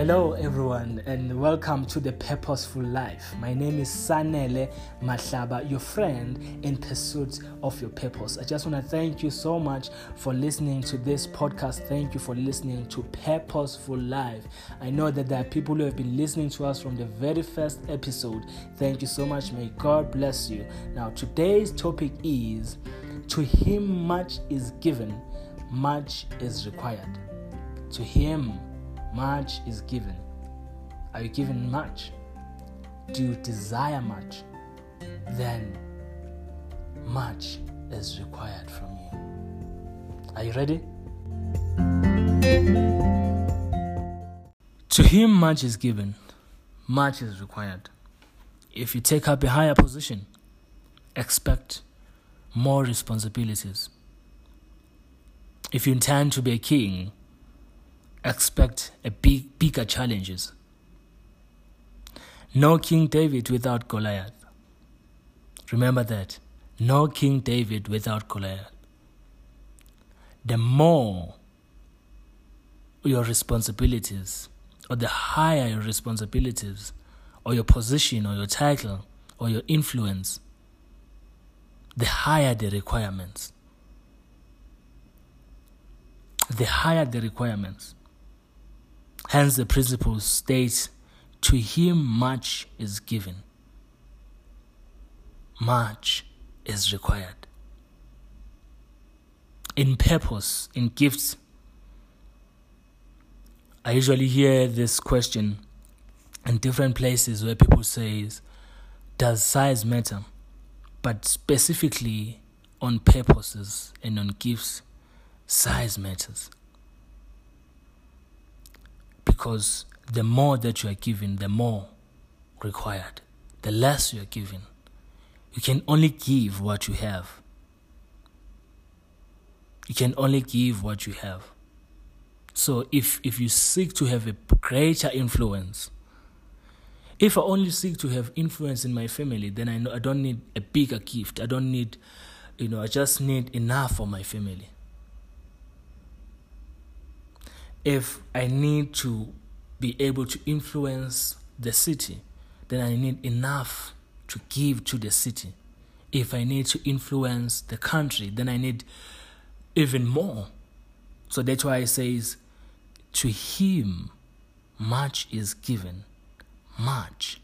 Hello, everyone, and welcome to the Purposeful Life. My name is Sanele Mahlaba, your friend in pursuit of your purpose. I just want to thank you so much for listening to this podcast. Thank you for listening to Purposeful Life. I know that there are people who have been listening to us from the very first episode. Thank you so much. May God bless you. Now, today's topic is To Him much is given, much is required. To Him much is given. Are you given much? Do you desire much? Then much is required from you. Are you ready? To him, much is given, much is required. If you take up a higher position, expect more responsibilities. If you intend to be a king, expect a big, bigger challenges. No King David without Goliath. Remember that. No King David without Goliath. The more your responsibilities, or the higher your responsibilities, or your position, or your title, or your influence, the higher the requirements. The higher the requirements. Hence, the principle states, To him much is given, much is required. In purpose, in gifts, I usually hear this question in different places where people say, Does size matter? But specifically on purposes and on gifts, size matters because the more that you are given, the more required. The less you are given, you can only give what you have. You can only give what you have. So if if you seek to have a greater influence, if I only seek to have influence in my family, then I know I don't need a bigger gift. I don't need, you know, I just need enough for my family if I need to be able to influence the city, then I need enough to give to the city. If I need to influence the country, then I need even more. So that's why it says, To him much is given, much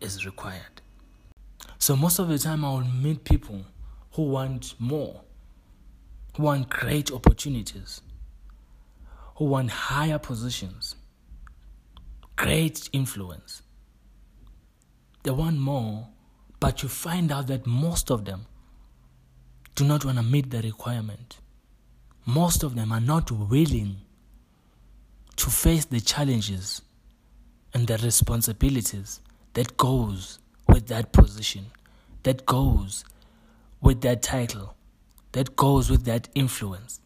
is required. So most of the time, I will meet people who want more, who want great opportunities who want higher positions, great influence. They want more, but you find out that most of them do not want to meet the requirement. Most of them are not willing to face the challenges and the responsibilities that goes with that position, that goes with that title, that goes with that influence.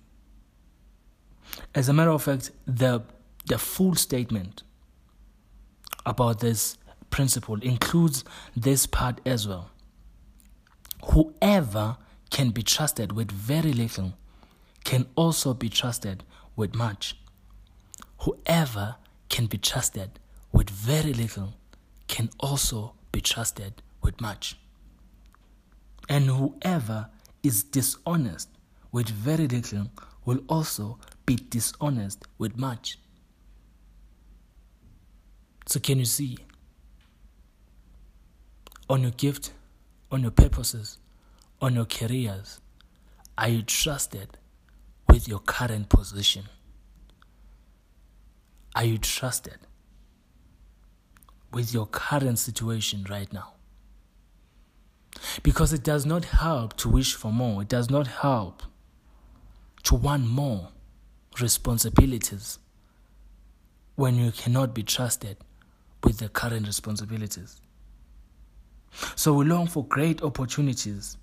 As a matter of fact, the, the full statement about this principle includes this part as well. Whoever can be trusted with very little can also be trusted with much. Whoever can be trusted with very little can also be trusted with much. And whoever is dishonest with very little will also be dishonest with much. So, can you see? On your gift, on your purposes, on your careers, are you trusted with your current position? Are you trusted with your current situation right now? Because it does not help to wish for more, it does not help to want more responsibilities when you cannot be trusted with the current responsibilities. So we long for great opportunities,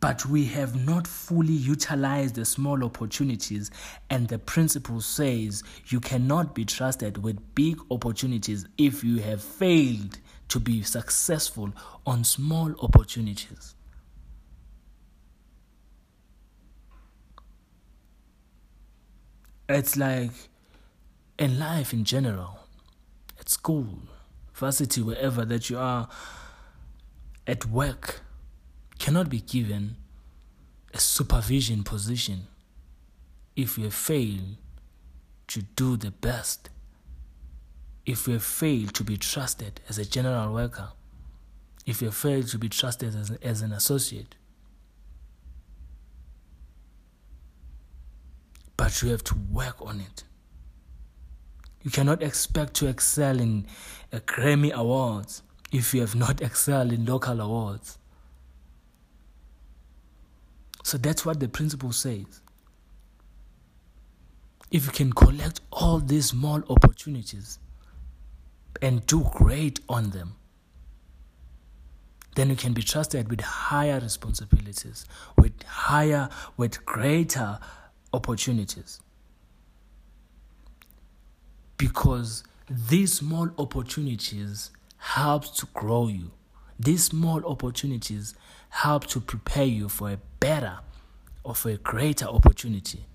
but we have not fully utilized the small opportunities, and the principle says you cannot be trusted with big opportunities if you have failed to be successful on small opportunities. It's like in life in general, at school, varsity, wherever that you are, at work, cannot be given a supervision position if you fail to do the best, if you fail to be trusted as a general worker, if you fail to be trusted as, as an associate. But you have to work on it. You cannot expect to excel in Grammy Awards if you have not excelled in local awards. So that's what the principle says. If you can collect all these small opportunities and do great on them, then you can be trusted with higher responsibilities, with higher, with greater opportunities because these small opportunities help to grow you. These small opportunities help to prepare you for a better or for a greater opportunity,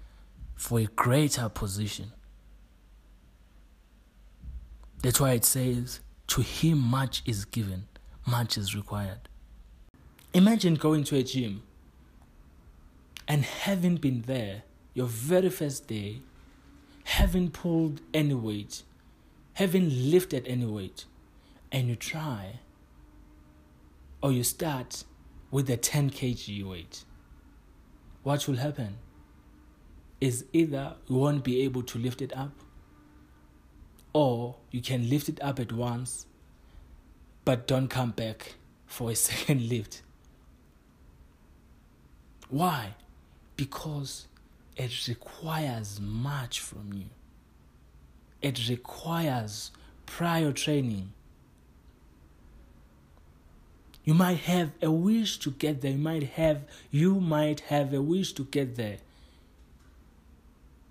for a greater position. That's why it says, To him much is given, much is required. Imagine going to a gym and having been there your very first day haven't pulled any weight, haven't lifted any weight, and you try, or you start with the 10 kg weight, what will happen? Is either you won't be able to lift it up, or you can lift it up at once, but don't come back for a second lift. Why? Because it requires much from you. It requires prior training. You might have a wish to get there. You might have you might have a wish to get there.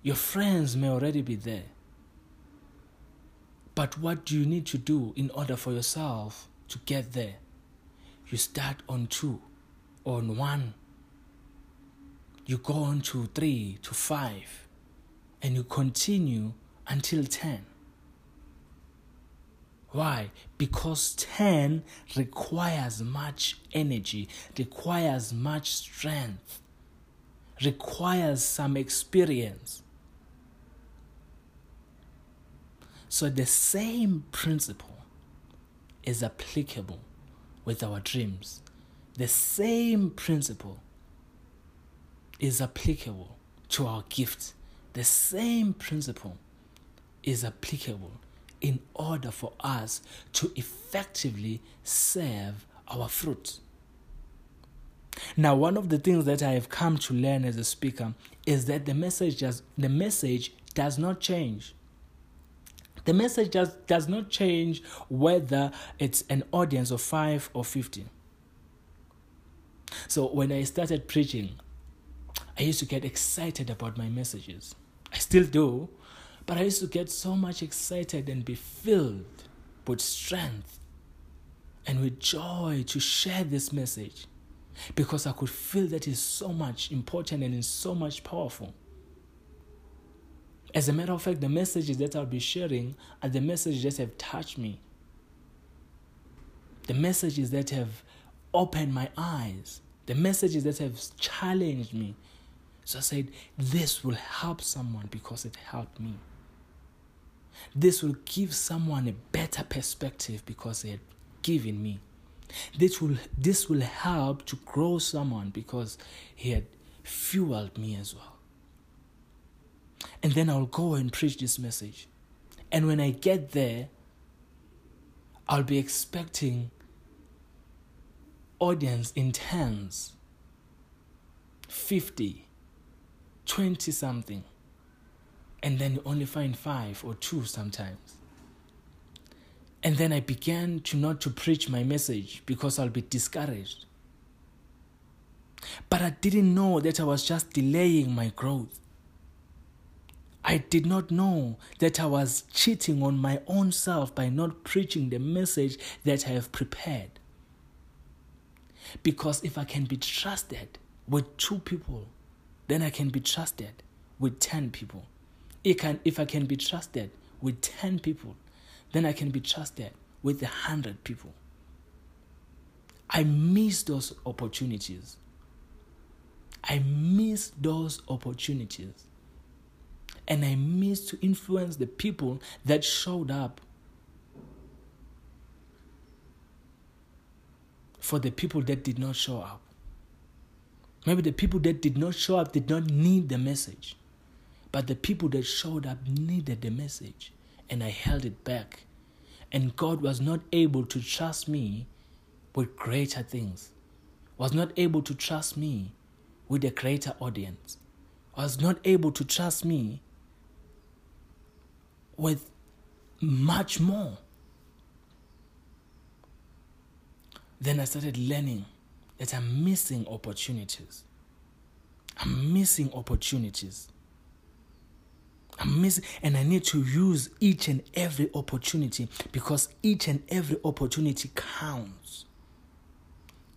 Your friends may already be there. But what do you need to do in order for yourself to get there? You start on two, on one, you go on to three, to five, and you continue until 10. Why? Because 10 requires much energy, requires much strength, requires some experience. So the same principle is applicable with our dreams. The same principle is applicable to our gift. The same principle is applicable in order for us to effectively serve our fruit. Now, one of the things that I have come to learn as a speaker is that the message does, the message does not change. The message does, does not change whether it's an audience of 5 or 50. So, when I started preaching, I used to get excited about my messages. I still do, but I used to get so much excited and be filled with strength and with joy to share this message because I could feel that it's so much important and it's so much powerful. As a matter of fact, the messages that I'll be sharing are the messages that have touched me. The messages that have opened my eyes. The messages that have challenged me. So I said, This will help someone because it helped me. This will give someone a better perspective because it had given me. This will, this will help to grow someone because he had fueled me as well. And then I'll go and preach this message. And when I get there, I'll be expecting audience in tens, 50, 20 something, and then you only find five or two sometimes. And then I began to not to preach my message because I'll be discouraged. But I didn't know that I was just delaying my growth. I did not know that I was cheating on my own self by not preaching the message that I have prepared. Because if I can be trusted with two people then I can be trusted with 10 people. It can, if I can be trusted with 10 people then I can be trusted with 100 people. I miss those opportunities. I miss those opportunities. And I miss to influence the people that showed up for the people that did not show up. Maybe the people that did not show up did not need the message. But the people that showed up needed the message. And I held it back. And God was not able to trust me with greater things, was not able to trust me with a greater audience, was not able to trust me with much more. Then I started learning that I'm missing opportunities. I'm missing opportunities. I'm missing, and I need to use each and every opportunity because each and every opportunity counts.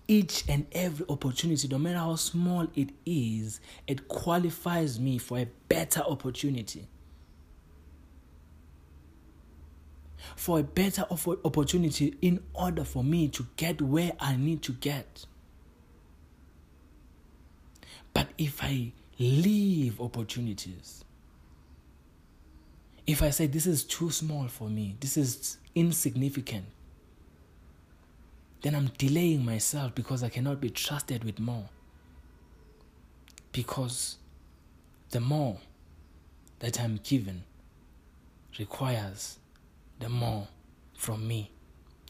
Each and every opportunity, no matter how small it is, it qualifies me for a better opportunity. For a better opportunity in order for me to get where I need to get. But if I leave opportunities, if I say this is too small for me, this is insignificant, then I'm delaying myself because I cannot be trusted with more. Because the more that I'm given requires the more from me.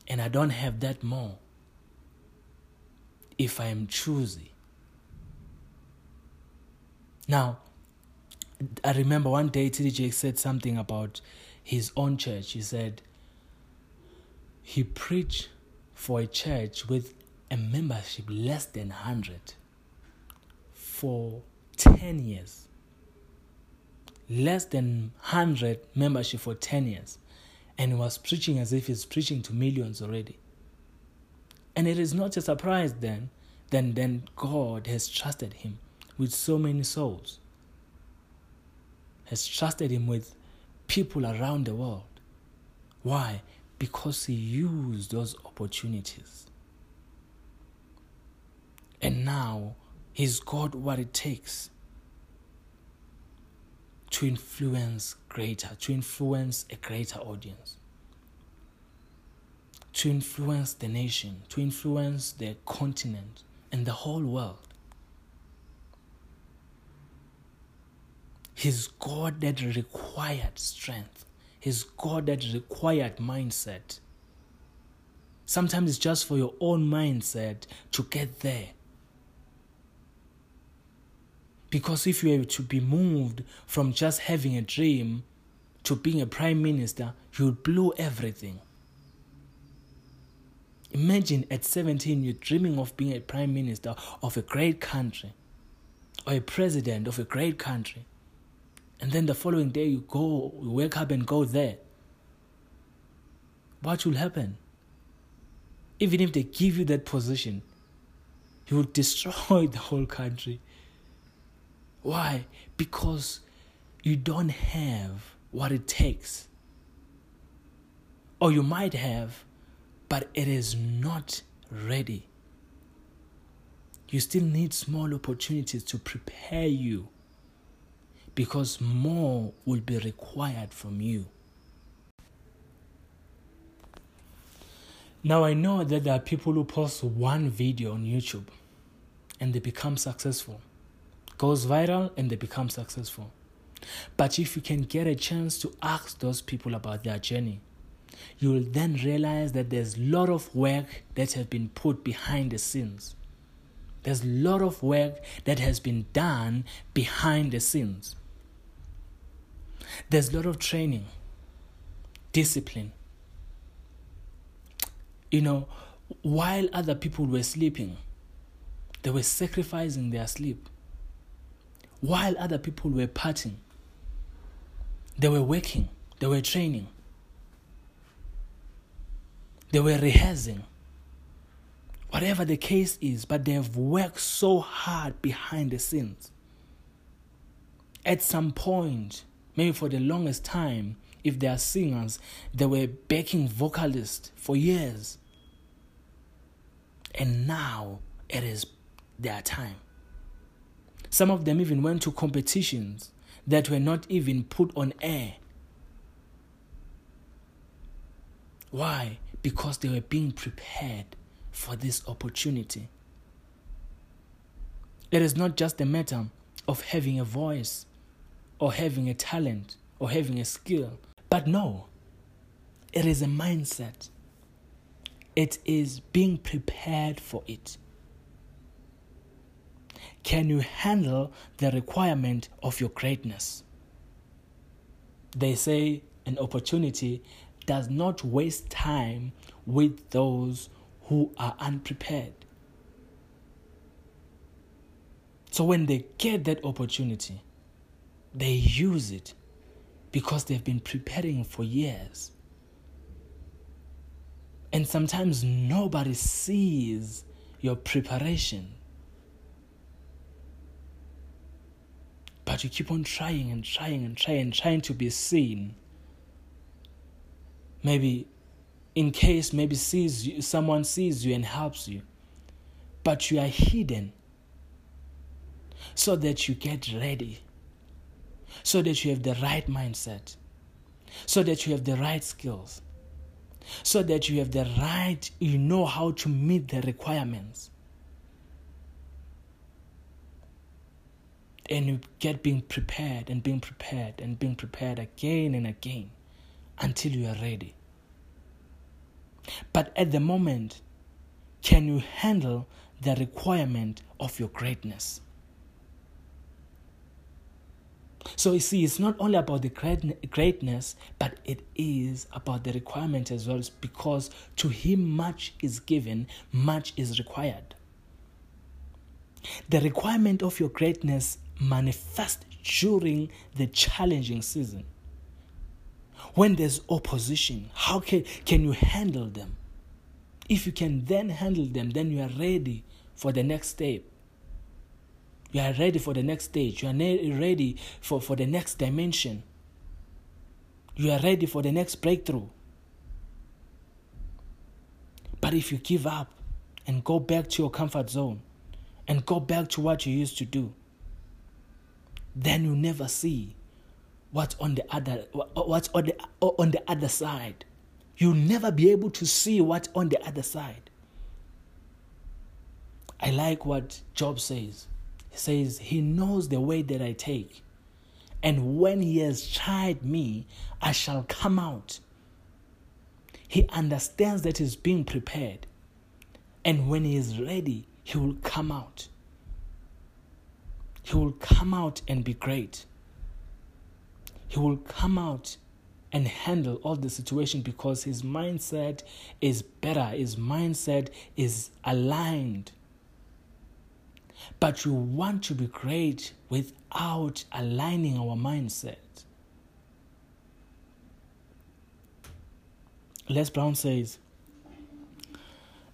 And I don't have that more if I am choosy. Now, I remember one day TDJ said something about his own church. He said he preached for a church with a membership less than 100 for 10 years. Less than 100 membership for 10 years. And he was preaching as if he's preaching to millions already. And it is not a surprise then, then, then God has trusted him with so many souls has trusted him with people around the world. Why? Because he used those opportunities. And now he's got what it takes to influence greater, to influence a greater audience, to influence the nation, to influence the continent and the whole world. His God that required strength. His God that required mindset. Sometimes it's just for your own mindset to get there. Because if you were to be moved from just having a dream to being a prime minister, you would blow everything. Imagine at 17 you're dreaming of being a prime minister of a great country or a president of a great country. And then the following day you go, you wake up and go there. What will happen? Even if they give you that position, you will destroy the whole country. Why? Because you don't have what it takes. Or you might have, but it is not ready. You still need small opportunities to prepare you because more will be required from you. Now, I know that there are people who post one video on YouTube and they become successful, goes viral and they become successful. But if you can get a chance to ask those people about their journey, you will then realize that there's a lot of work that has been put behind the scenes. There's a lot of work that has been done behind the scenes. There's a lot of training, discipline. You know, while other people were sleeping, they were sacrificing their sleep. While other people were partying, they were working, they were training, they were rehearsing. Whatever the case is, but they have worked so hard behind the scenes. At some point, maybe for the longest time, if they are singers, they were backing vocalists for years. And now it is their time. Some of them even went to competitions that were not even put on air. Why? Because they were being prepared for this opportunity. It is not just a matter of having a voice or having a talent or having a skill, but no, it is a mindset. It is being prepared for it. Can you handle the requirement of your greatness? They say an opportunity does not waste time with those who are unprepared. So when they get that opportunity, they use it because they've been preparing for years. And sometimes nobody sees your preparation. But you keep on trying and trying and trying and trying to be seen. Maybe in case maybe sees you, someone sees you and helps you. But you are hidden so that you get ready. So that you have the right mindset. So that you have the right skills. So that you have the right, you know how to meet the requirements. and you get being prepared and being prepared and being prepared again and again until you are ready. But at the moment, can you handle the requirement of your greatness? So you see, it's not only about the greatness, but it is about the requirement as well, because to him much is given, much is required. The requirement of your greatness manifest during the challenging season. When there's opposition, how can, can you handle them? If you can then handle them, then you are ready for the next step. You are ready for the next stage. You are ready for, for the next dimension. You are ready for the next breakthrough. But if you give up and go back to your comfort zone and go back to what you used to do, then you never see what's on the other what's on the on the other side. You'll never be able to see what's on the other side. I like what Job says. He says, He knows the way that I take. And when He has tried me, I shall come out. He understands that He's being prepared. And when He is ready, He will come out he will come out and be great. He will come out and handle all the situation because his mindset is better, his mindset is aligned. But we want to be great without aligning our mindset. Les Brown says,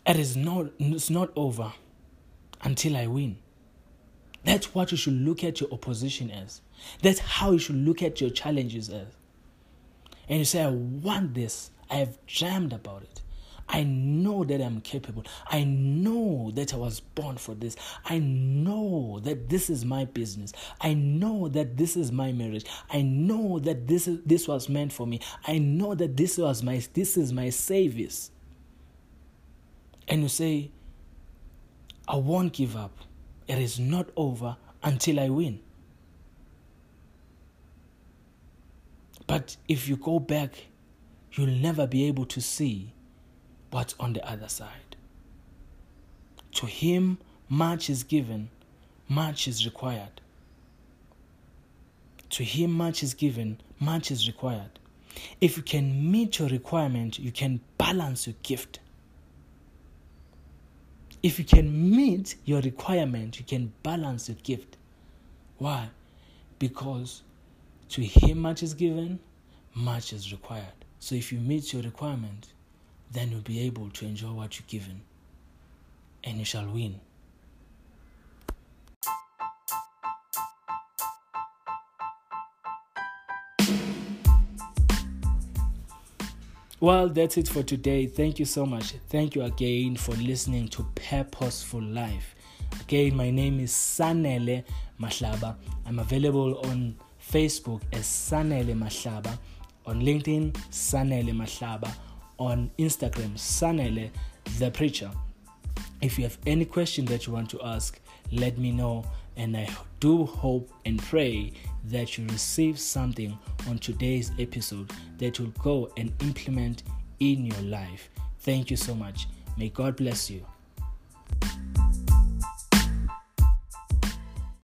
It is not, it's not over until I win. That's what you should look at your opposition as. That's how you should look at your challenges as. And you say, I want this. I have dreamed about it. I know that I'm capable. I know that I was born for this. I know that this is my business. I know that this is my marriage. I know that this is this was meant for me. I know that this was my this is my service. And you say, I won't give up. It is not over until I win. But if you go back, you'll never be able to see what's on the other side. To him, much is given, much is required. To him, much is given, much is required. If you can meet your requirement, you can balance your gift. If you can meet your requirement, you can balance your gift. Why? Because to him much is given, much is required. So if you meet your requirement, then you'll be able to enjoy what you're given and you shall win. Well, that's it for today. Thank you so much. Thank you again for listening to Purposeful Life. Again, my name is Sanele Mahlaba. I'm available on Facebook as Sanele Mahlaba, on LinkedIn, Sanele Mahlaba, on Instagram, Sanele the Preacher. If you have any question that you want to ask, let me know. And I do hope and pray that you receive something on today's episode that will go and implement in your life. Thank you so much. May God bless you.